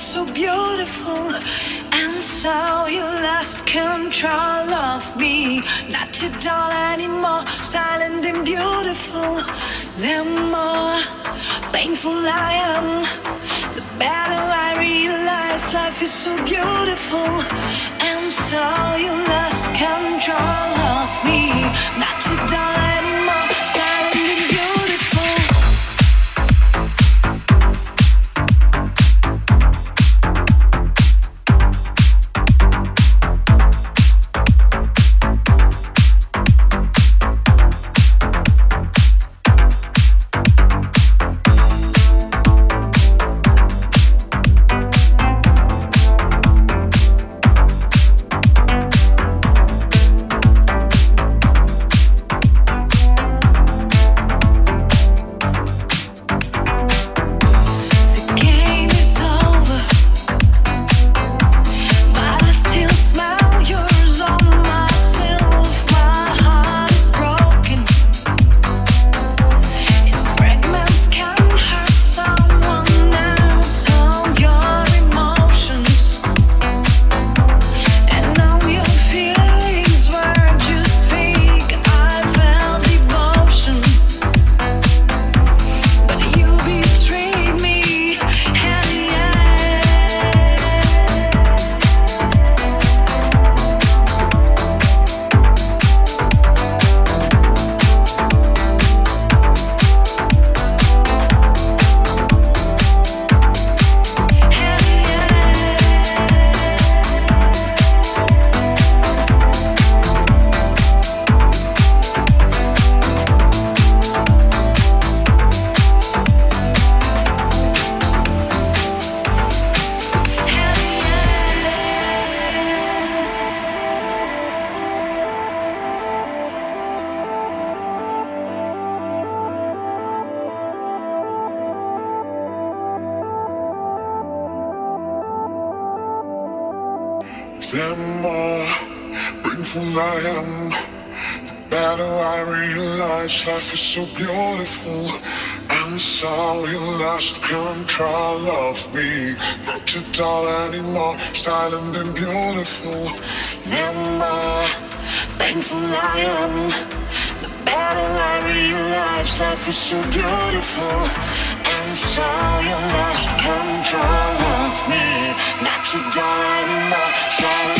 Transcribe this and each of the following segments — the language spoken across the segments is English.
so beautiful and so you lost control of me. Not your doll anymore silent and beautiful. The more painful i am. The better i realize life is so beautiful and so you lost control of me. Not your doll I am, the better I realize life is so beautiful. And so you lost control of me. Not your doll anymore, silent and beautiful. The more painful I am, the better I realize life is so beautiful. And so you lost control of me. Not your doll anymore, silent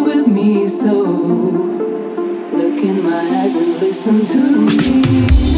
with me, so look in my eyes and listen to me.